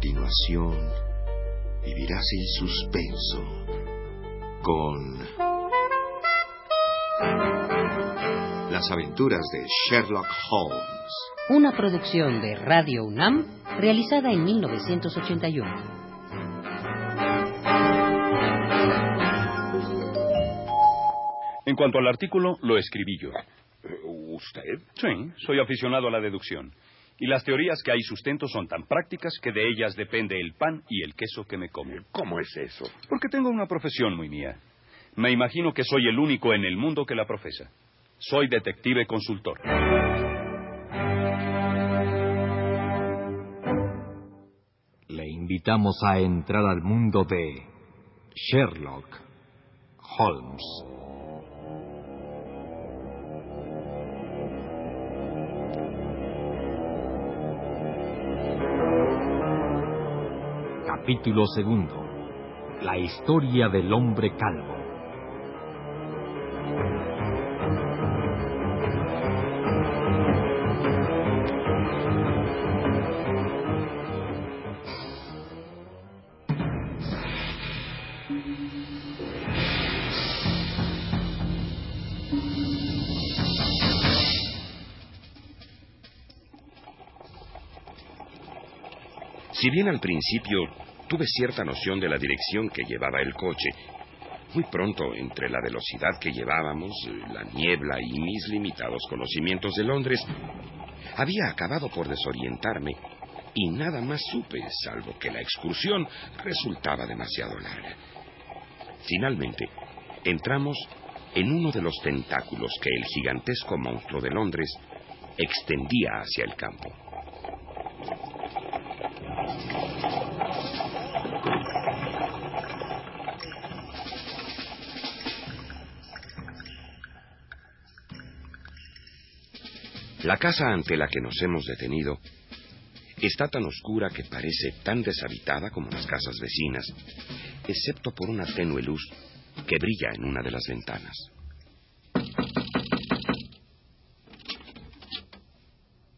continuación vivirás el suspenso con las aventuras de Sherlock Holmes. Una producción de Radio UNAM realizada en 1981. En cuanto al artículo, lo escribí yo. ¿Usted? Sí, soy aficionado a la deducción. Y las teorías que hay sustento son tan prácticas que de ellas depende el pan y el queso que me como. ¿Cómo es eso? Porque tengo una profesión muy mía. Me imagino que soy el único en el mundo que la profesa. Soy detective consultor. Le invitamos a entrar al mundo de Sherlock Holmes. Capítulo segundo. La historia del hombre calvo. Si bien al principio tuve cierta noción de la dirección que llevaba el coche, muy pronto, entre la velocidad que llevábamos, la niebla y mis limitados conocimientos de Londres, había acabado por desorientarme y nada más supe, salvo que la excursión resultaba demasiado larga. Finalmente, entramos en uno de los tentáculos que el gigantesco monstruo de Londres extendía hacia el campo. La casa ante la que nos hemos detenido está tan oscura que parece tan deshabitada como las casas vecinas, excepto por una tenue luz que brilla en una de las ventanas.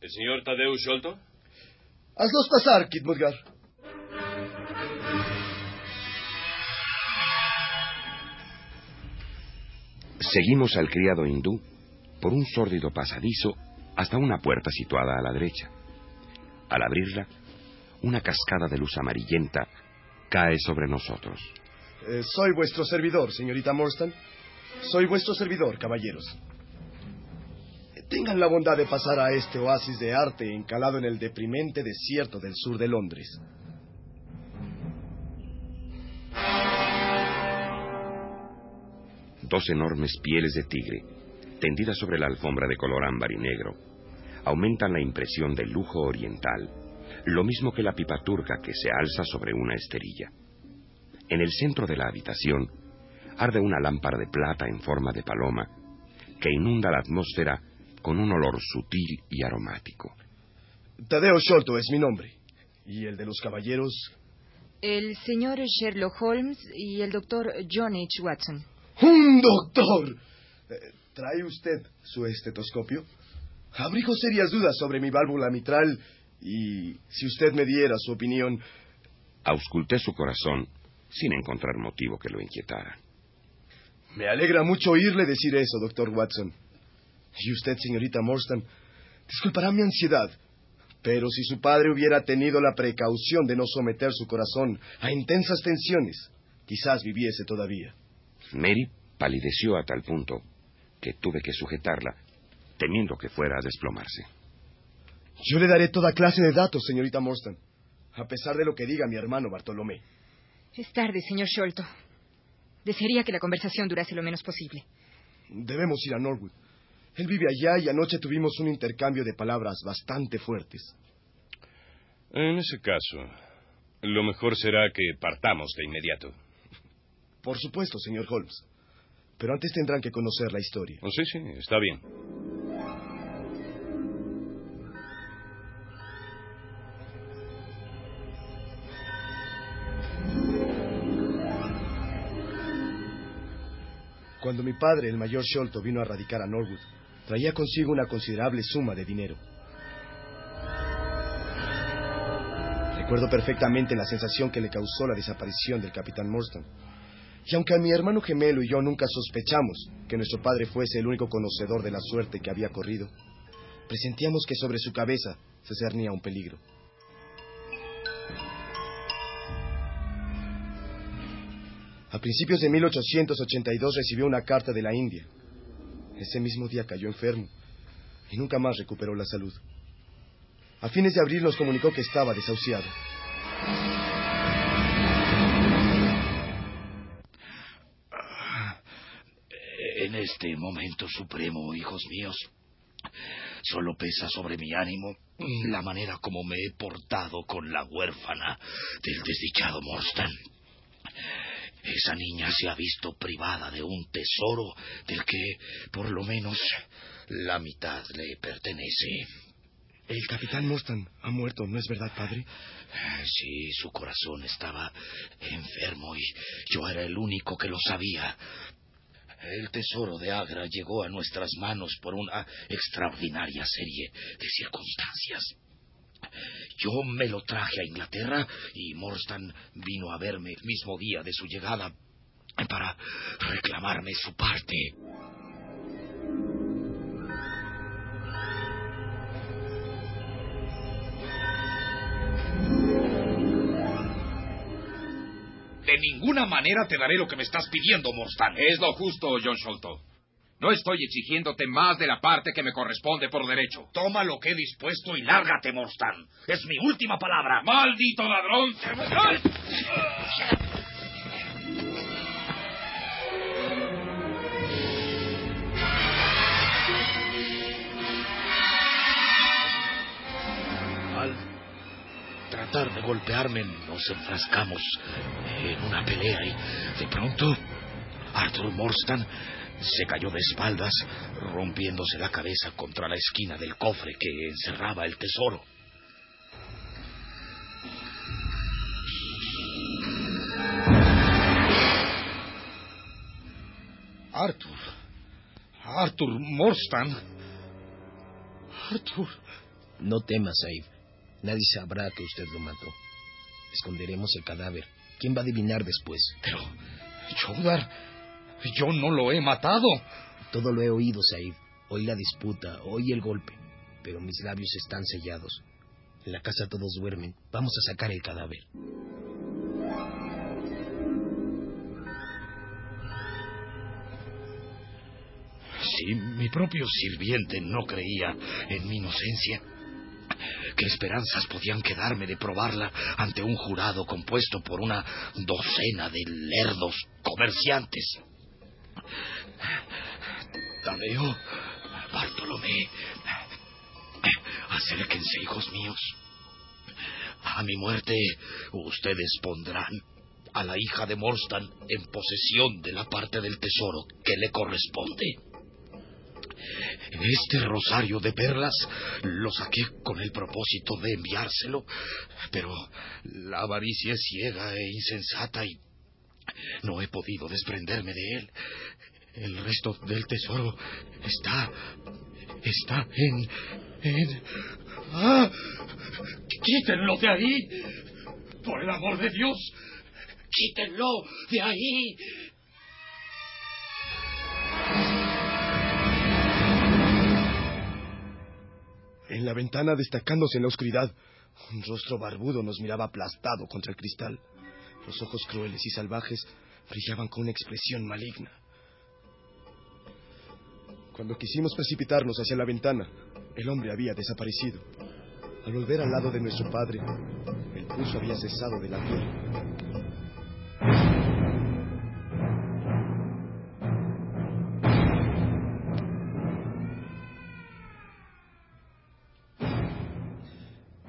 ¿El señor Tadeusz Sholto? Hazlos pasar, Kid Mudgar. Seguimos al criado hindú por un sórdido pasadizo hasta una puerta situada a la derecha. Al abrirla, una cascada de luz amarillenta cae sobre nosotros. Eh, soy vuestro servidor, señorita Morstan. Soy vuestro servidor, caballeros. Eh, Tengan la bondad de pasar a este oasis de arte encalado en el deprimente desierto del sur de Londres. Dos enormes pieles de tigre, tendidas sobre la alfombra de color ámbar y negro, aumentan la impresión del lujo oriental, lo mismo que la pipa turca que se alza sobre una esterilla. En el centro de la habitación arde una lámpara de plata en forma de paloma que inunda la atmósfera con un olor sutil y aromático. Tadeo Sholto es mi nombre. ¿Y el de los caballeros? El señor Sherlock Holmes y el doctor John H. Watson. ¡Un doctor! Eh, ¿Trae usted su estetoscopio? Abrigo serias dudas sobre mi válvula mitral y si usted me diera su opinión... Ausculté su corazón sin encontrar motivo que lo inquietara. Me alegra mucho oírle decir eso, doctor Watson. Y usted, señorita Morstan, disculpará mi ansiedad, pero si su padre hubiera tenido la precaución de no someter su corazón a intensas tensiones, quizás viviese todavía. Mary palideció a tal punto que tuve que sujetarla, temiendo que fuera a desplomarse. Yo le daré toda clase de datos, señorita Morstan, a pesar de lo que diga mi hermano Bartolomé. Es tarde, señor Sholto. Desearía que la conversación durase lo menos posible. Debemos ir a Norwood. Él vive allá y anoche tuvimos un intercambio de palabras bastante fuertes. En ese caso, lo mejor será que partamos de inmediato. Por supuesto, señor Holmes. Pero antes tendrán que conocer la historia. Oh, sí, sí, está bien. Cuando mi padre, el mayor Sholto, vino a radicar a Norwood, traía consigo una considerable suma de dinero. Recuerdo perfectamente la sensación que le causó la desaparición del capitán Morstan. Y aunque a mi hermano gemelo y yo nunca sospechamos que nuestro padre fuese el único conocedor de la suerte que había corrido, presentíamos que sobre su cabeza se cernía un peligro. A principios de 1882 recibió una carta de la India. Ese mismo día cayó enfermo y nunca más recuperó la salud. A fines de abril nos comunicó que estaba desahuciado. En este momento supremo, hijos míos, solo pesa sobre mi ánimo la manera como me he portado con la huérfana del desdichado Morstan. Esa niña se ha visto privada de un tesoro del que, por lo menos, la mitad le pertenece. El capitán Morstan ha muerto, ¿no es verdad, padre? Sí, su corazón estaba enfermo y yo era el único que lo sabía. El tesoro de Agra llegó a nuestras manos por una extraordinaria serie de circunstancias. Yo me lo traje a Inglaterra y Morstan vino a verme el mismo día de su llegada para reclamarme su parte. De ninguna manera te daré lo que me estás pidiendo, Morstan. Es lo justo, John Sholto. No estoy exigiéndote más de la parte que me corresponde por derecho. Toma lo que he dispuesto y lárgate, Morstan. Es mi última palabra. ¡Maldito ladrón! Al tratar de golpearme, nos enfrascamos en una pelea y de pronto Arthur Morstan se cayó de espaldas, rompiéndose la cabeza contra la esquina del cofre que encerraba el tesoro. Arthur. Arthur Morstan. Arthur. No temas, Abe. Nadie sabrá que usted lo mató. Esconderemos el cadáver. ¿Quién va a adivinar después? Pero, Jodar, yo no lo he matado. Todo lo he oído, Said. Oí la disputa, oí el golpe. Pero mis labios están sellados. En la casa todos duermen. Vamos a sacar el cadáver. Si mi propio sirviente no creía en mi inocencia, ¿qué esperanzas podían quedarme de probarla ante un jurado compuesto por una docena de lerdos comerciantes? Tadeo, Bartolomé, acérquense, hijos míos. A mi muerte, ustedes pondrán a la hija de Morstan en posesión de la parte del tesoro que le corresponde. Este rosario de perlas lo saqué con el propósito de enviárselo, pero la avaricia es ciega e insensata y no he podido desprenderme de él. El resto del tesoro está. está en. en. ¡Ah! ¡Quítenlo de ahí! ¡Por el amor de Dios! ¡Quítenlo de ahí! En la ventana, destacándose en la oscuridad, un rostro barbudo nos miraba aplastado contra el cristal. Los ojos crueles y salvajes brillaban con una expresión maligna. Cuando quisimos precipitarnos hacia la ventana, el hombre había desaparecido. Al volver al lado de nuestro padre, el pulso había cesado de latir.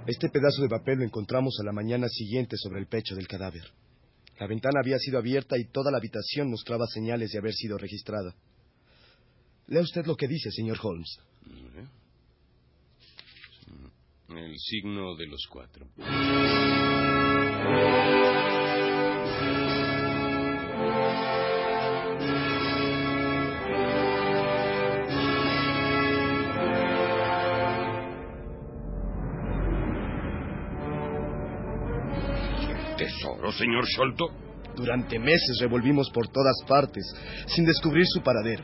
Este pedazo de papel lo encontramos a la mañana siguiente sobre el pecho del cadáver. La ventana había sido abierta y toda la habitación mostraba señales de haber sido registrada. Lea usted lo que dice, señor Holmes. El signo de los cuatro. Tesoro, señor Sholto? Durante meses revolvimos por todas partes, sin descubrir su paradero.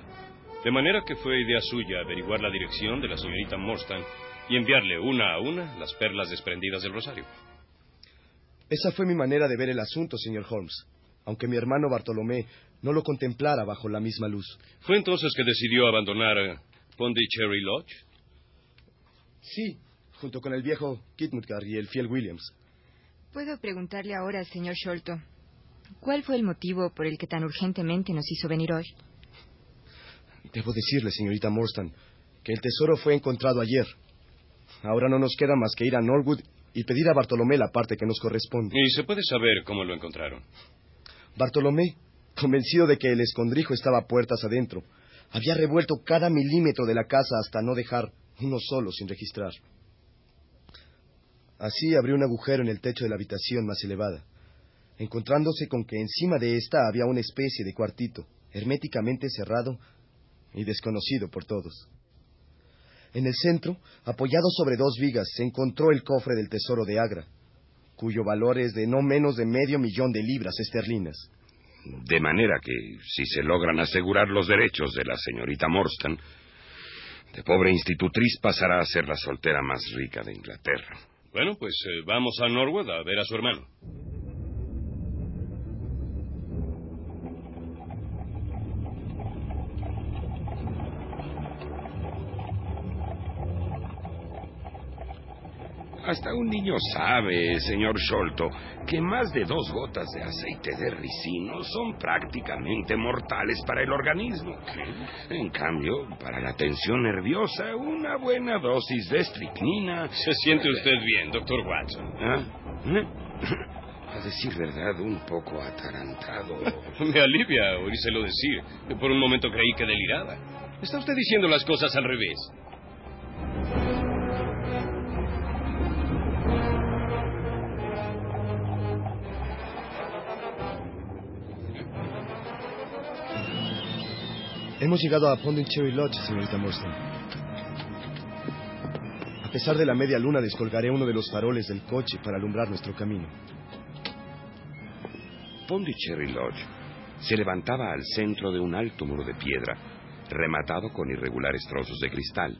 De manera que fue idea suya averiguar la dirección de la señorita Morstan y enviarle una a una las perlas desprendidas del rosario. Esa fue mi manera de ver el asunto, señor Holmes, aunque mi hermano Bartolomé no lo contemplara bajo la misma luz. ¿Fue entonces que decidió abandonar Pondicherry Lodge? Sí, junto con el viejo Kidmutgar y el fiel Williams. Puedo preguntarle ahora al señor Sholto, ¿cuál fue el motivo por el que tan urgentemente nos hizo venir hoy? Debo decirle, señorita Morstan, que el tesoro fue encontrado ayer. Ahora no nos queda más que ir a Norwood y pedir a Bartolomé la parte que nos corresponde. ¿Y se puede saber cómo lo encontraron? Bartolomé, convencido de que el escondrijo estaba puertas adentro, había revuelto cada milímetro de la casa hasta no dejar uno solo sin registrar. Así abrió un agujero en el techo de la habitación más elevada, encontrándose con que encima de ésta había una especie de cuartito, herméticamente cerrado y desconocido por todos. En el centro, apoyado sobre dos vigas, se encontró el cofre del tesoro de Agra, cuyo valor es de no menos de medio millón de libras esterlinas. De manera que, si se logran asegurar los derechos de la señorita Morstan, de pobre institutriz pasará a ser la soltera más rica de Inglaterra. Bueno, pues eh, vamos a Norwood a ver a su hermano. Hasta un niño sabe, señor Sholto, que más de dos gotas de aceite de ricino son prácticamente mortales para el organismo. En cambio, para la tensión nerviosa, una buena dosis de estricnina... Se siente usted bien, doctor Watson. ¿Ah? ¿Eh? A decir verdad, un poco atarantado. Me alivia oírselo decir. Por un momento creí que deliraba. Está usted diciendo las cosas al revés. Hemos llegado a Cherry Lodge, señorita Morstan. A pesar de la media luna, descolgaré uno de los faroles del coche para alumbrar nuestro camino. Pondicherry Lodge se levantaba al centro de un alto muro de piedra, rematado con irregulares trozos de cristal.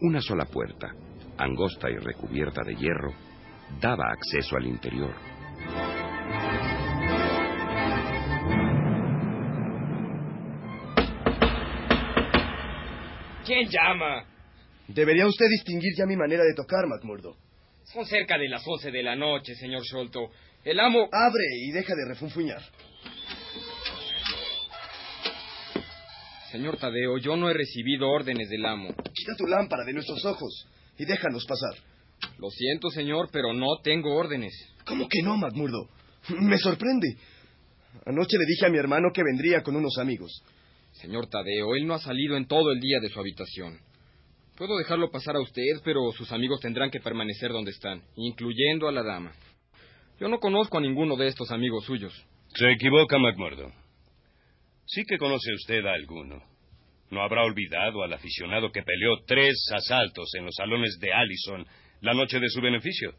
Una sola puerta, angosta y recubierta de hierro, daba acceso al interior. ¿Quién llama? Debería usted distinguir ya mi manera de tocar, McMurdo. Son cerca de las once de la noche, señor Sholto. El amo... Abre y deja de refunfuñar. Señor Tadeo, yo no he recibido órdenes del amo. Quita tu lámpara de nuestros ojos y déjanos pasar. Lo siento, señor, pero no tengo órdenes. ¿Cómo que no, McMurdo? Me sorprende. Anoche le dije a mi hermano que vendría con unos amigos. Señor Tadeo, él no ha salido en todo el día de su habitación. Puedo dejarlo pasar a usted, pero sus amigos tendrán que permanecer donde están, incluyendo a la dama. Yo no conozco a ninguno de estos amigos suyos. Se equivoca, McMurdo. Sí que conoce usted a alguno. No habrá olvidado al aficionado que peleó tres asaltos en los salones de Allison la noche de su beneficio.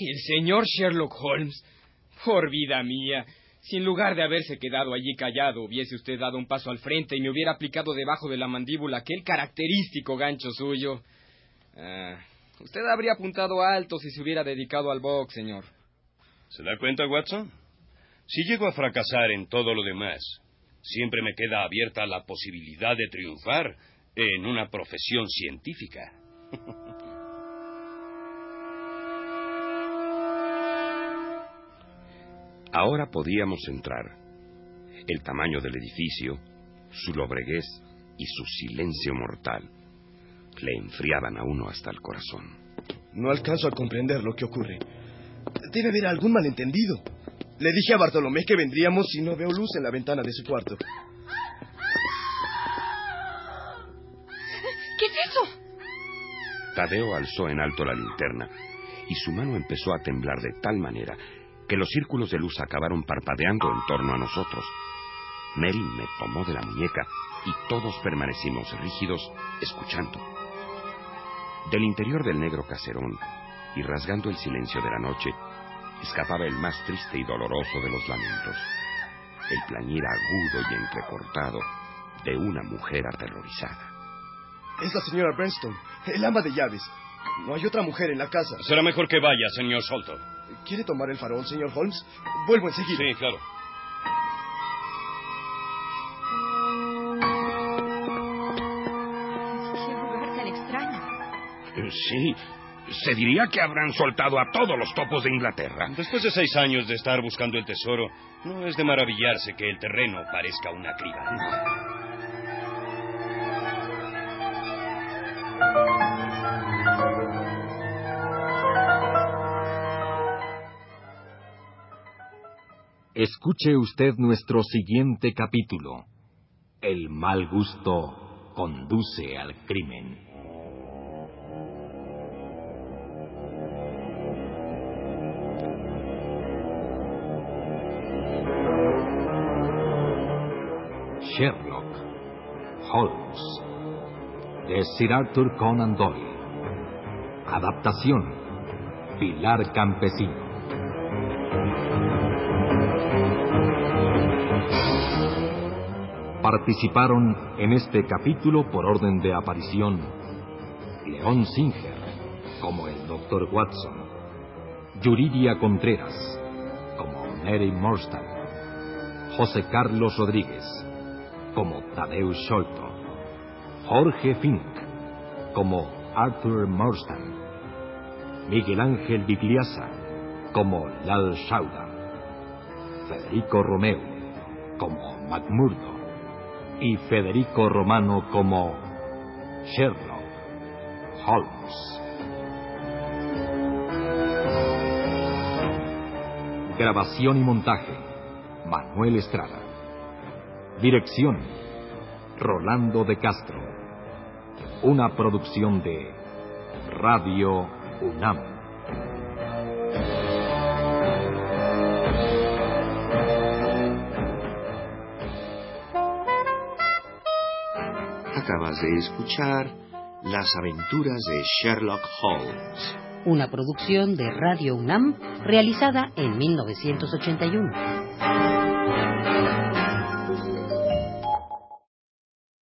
El señor Sherlock Holmes. Por vida mía. Si en lugar de haberse quedado allí callado hubiese usted dado un paso al frente y me hubiera aplicado debajo de la mandíbula aquel característico gancho suyo. Ah, usted habría apuntado alto si se hubiera dedicado al box, señor. ¿Se da cuenta, Watson? Si llego a fracasar en todo lo demás, siempre me queda abierta la posibilidad de triunfar en una profesión científica. Ahora podíamos entrar. El tamaño del edificio, su lobreguez y su silencio mortal le enfriaban a uno hasta el corazón. No alcanzo a comprender lo que ocurre. Debe haber algún malentendido. Le dije a Bartolomé que vendríamos y no veo luz en la ventana de su cuarto. ¿Qué es eso? Tadeo alzó en alto la linterna y su mano empezó a temblar de tal manera que los círculos de luz acabaron parpadeando en torno a nosotros. Mary me tomó de la muñeca y todos permanecimos rígidos escuchando. Del interior del negro caserón y rasgando el silencio de la noche, escapaba el más triste y doloroso de los lamentos, el plañir agudo y entrecortado de una mujer aterrorizada. Es la señora Bernstone, el ama de llaves. No hay otra mujer en la casa. Será mejor que vaya, señor Solto. ¿Quiere tomar el farol, señor Holmes? Vuelvo enseguida. Sí, claro. Qué lugar tan extraño. Sí, se diría que habrán soltado a todos los topos de Inglaterra. Después de seis años de estar buscando el tesoro, no es de maravillarse que el terreno parezca una criba. Escuche usted nuestro siguiente capítulo. El mal gusto conduce al crimen. Sherlock Holmes de Sir Arthur Conan Doyle. Adaptación Pilar Campesino. Participaron en este capítulo por orden de aparición. León Singer como el Dr. Watson, Yuridia Contreras como Mary Morstan, José Carlos Rodríguez como Tadeusz Sholto, Jorge Fink como Arthur Morstan, Miguel Ángel Vigliasa como Lal Shauda, Federico Romeo como MacMurdo y Federico Romano como Sherlock Holmes. Grabación y montaje, Manuel Estrada. Dirección, Rolando de Castro. Una producción de Radio UNAM. Acabas de escuchar Las aventuras de Sherlock Holmes. Una producción de Radio UNAM realizada en 1981.